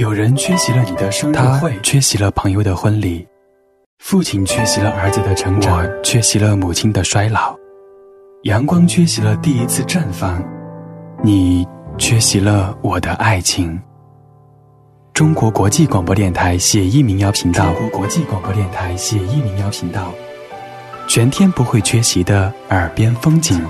有人缺席了你的生日会，缺席了朋友的婚礼，父亲缺席了儿子的成长，缺席了母亲的衰老，阳光缺席了第一次绽放，你缺席了我的爱情。中国国际广播电台写意民谣频道，中国国际广播电台写意民谣频道，全天不会缺席的耳边风景。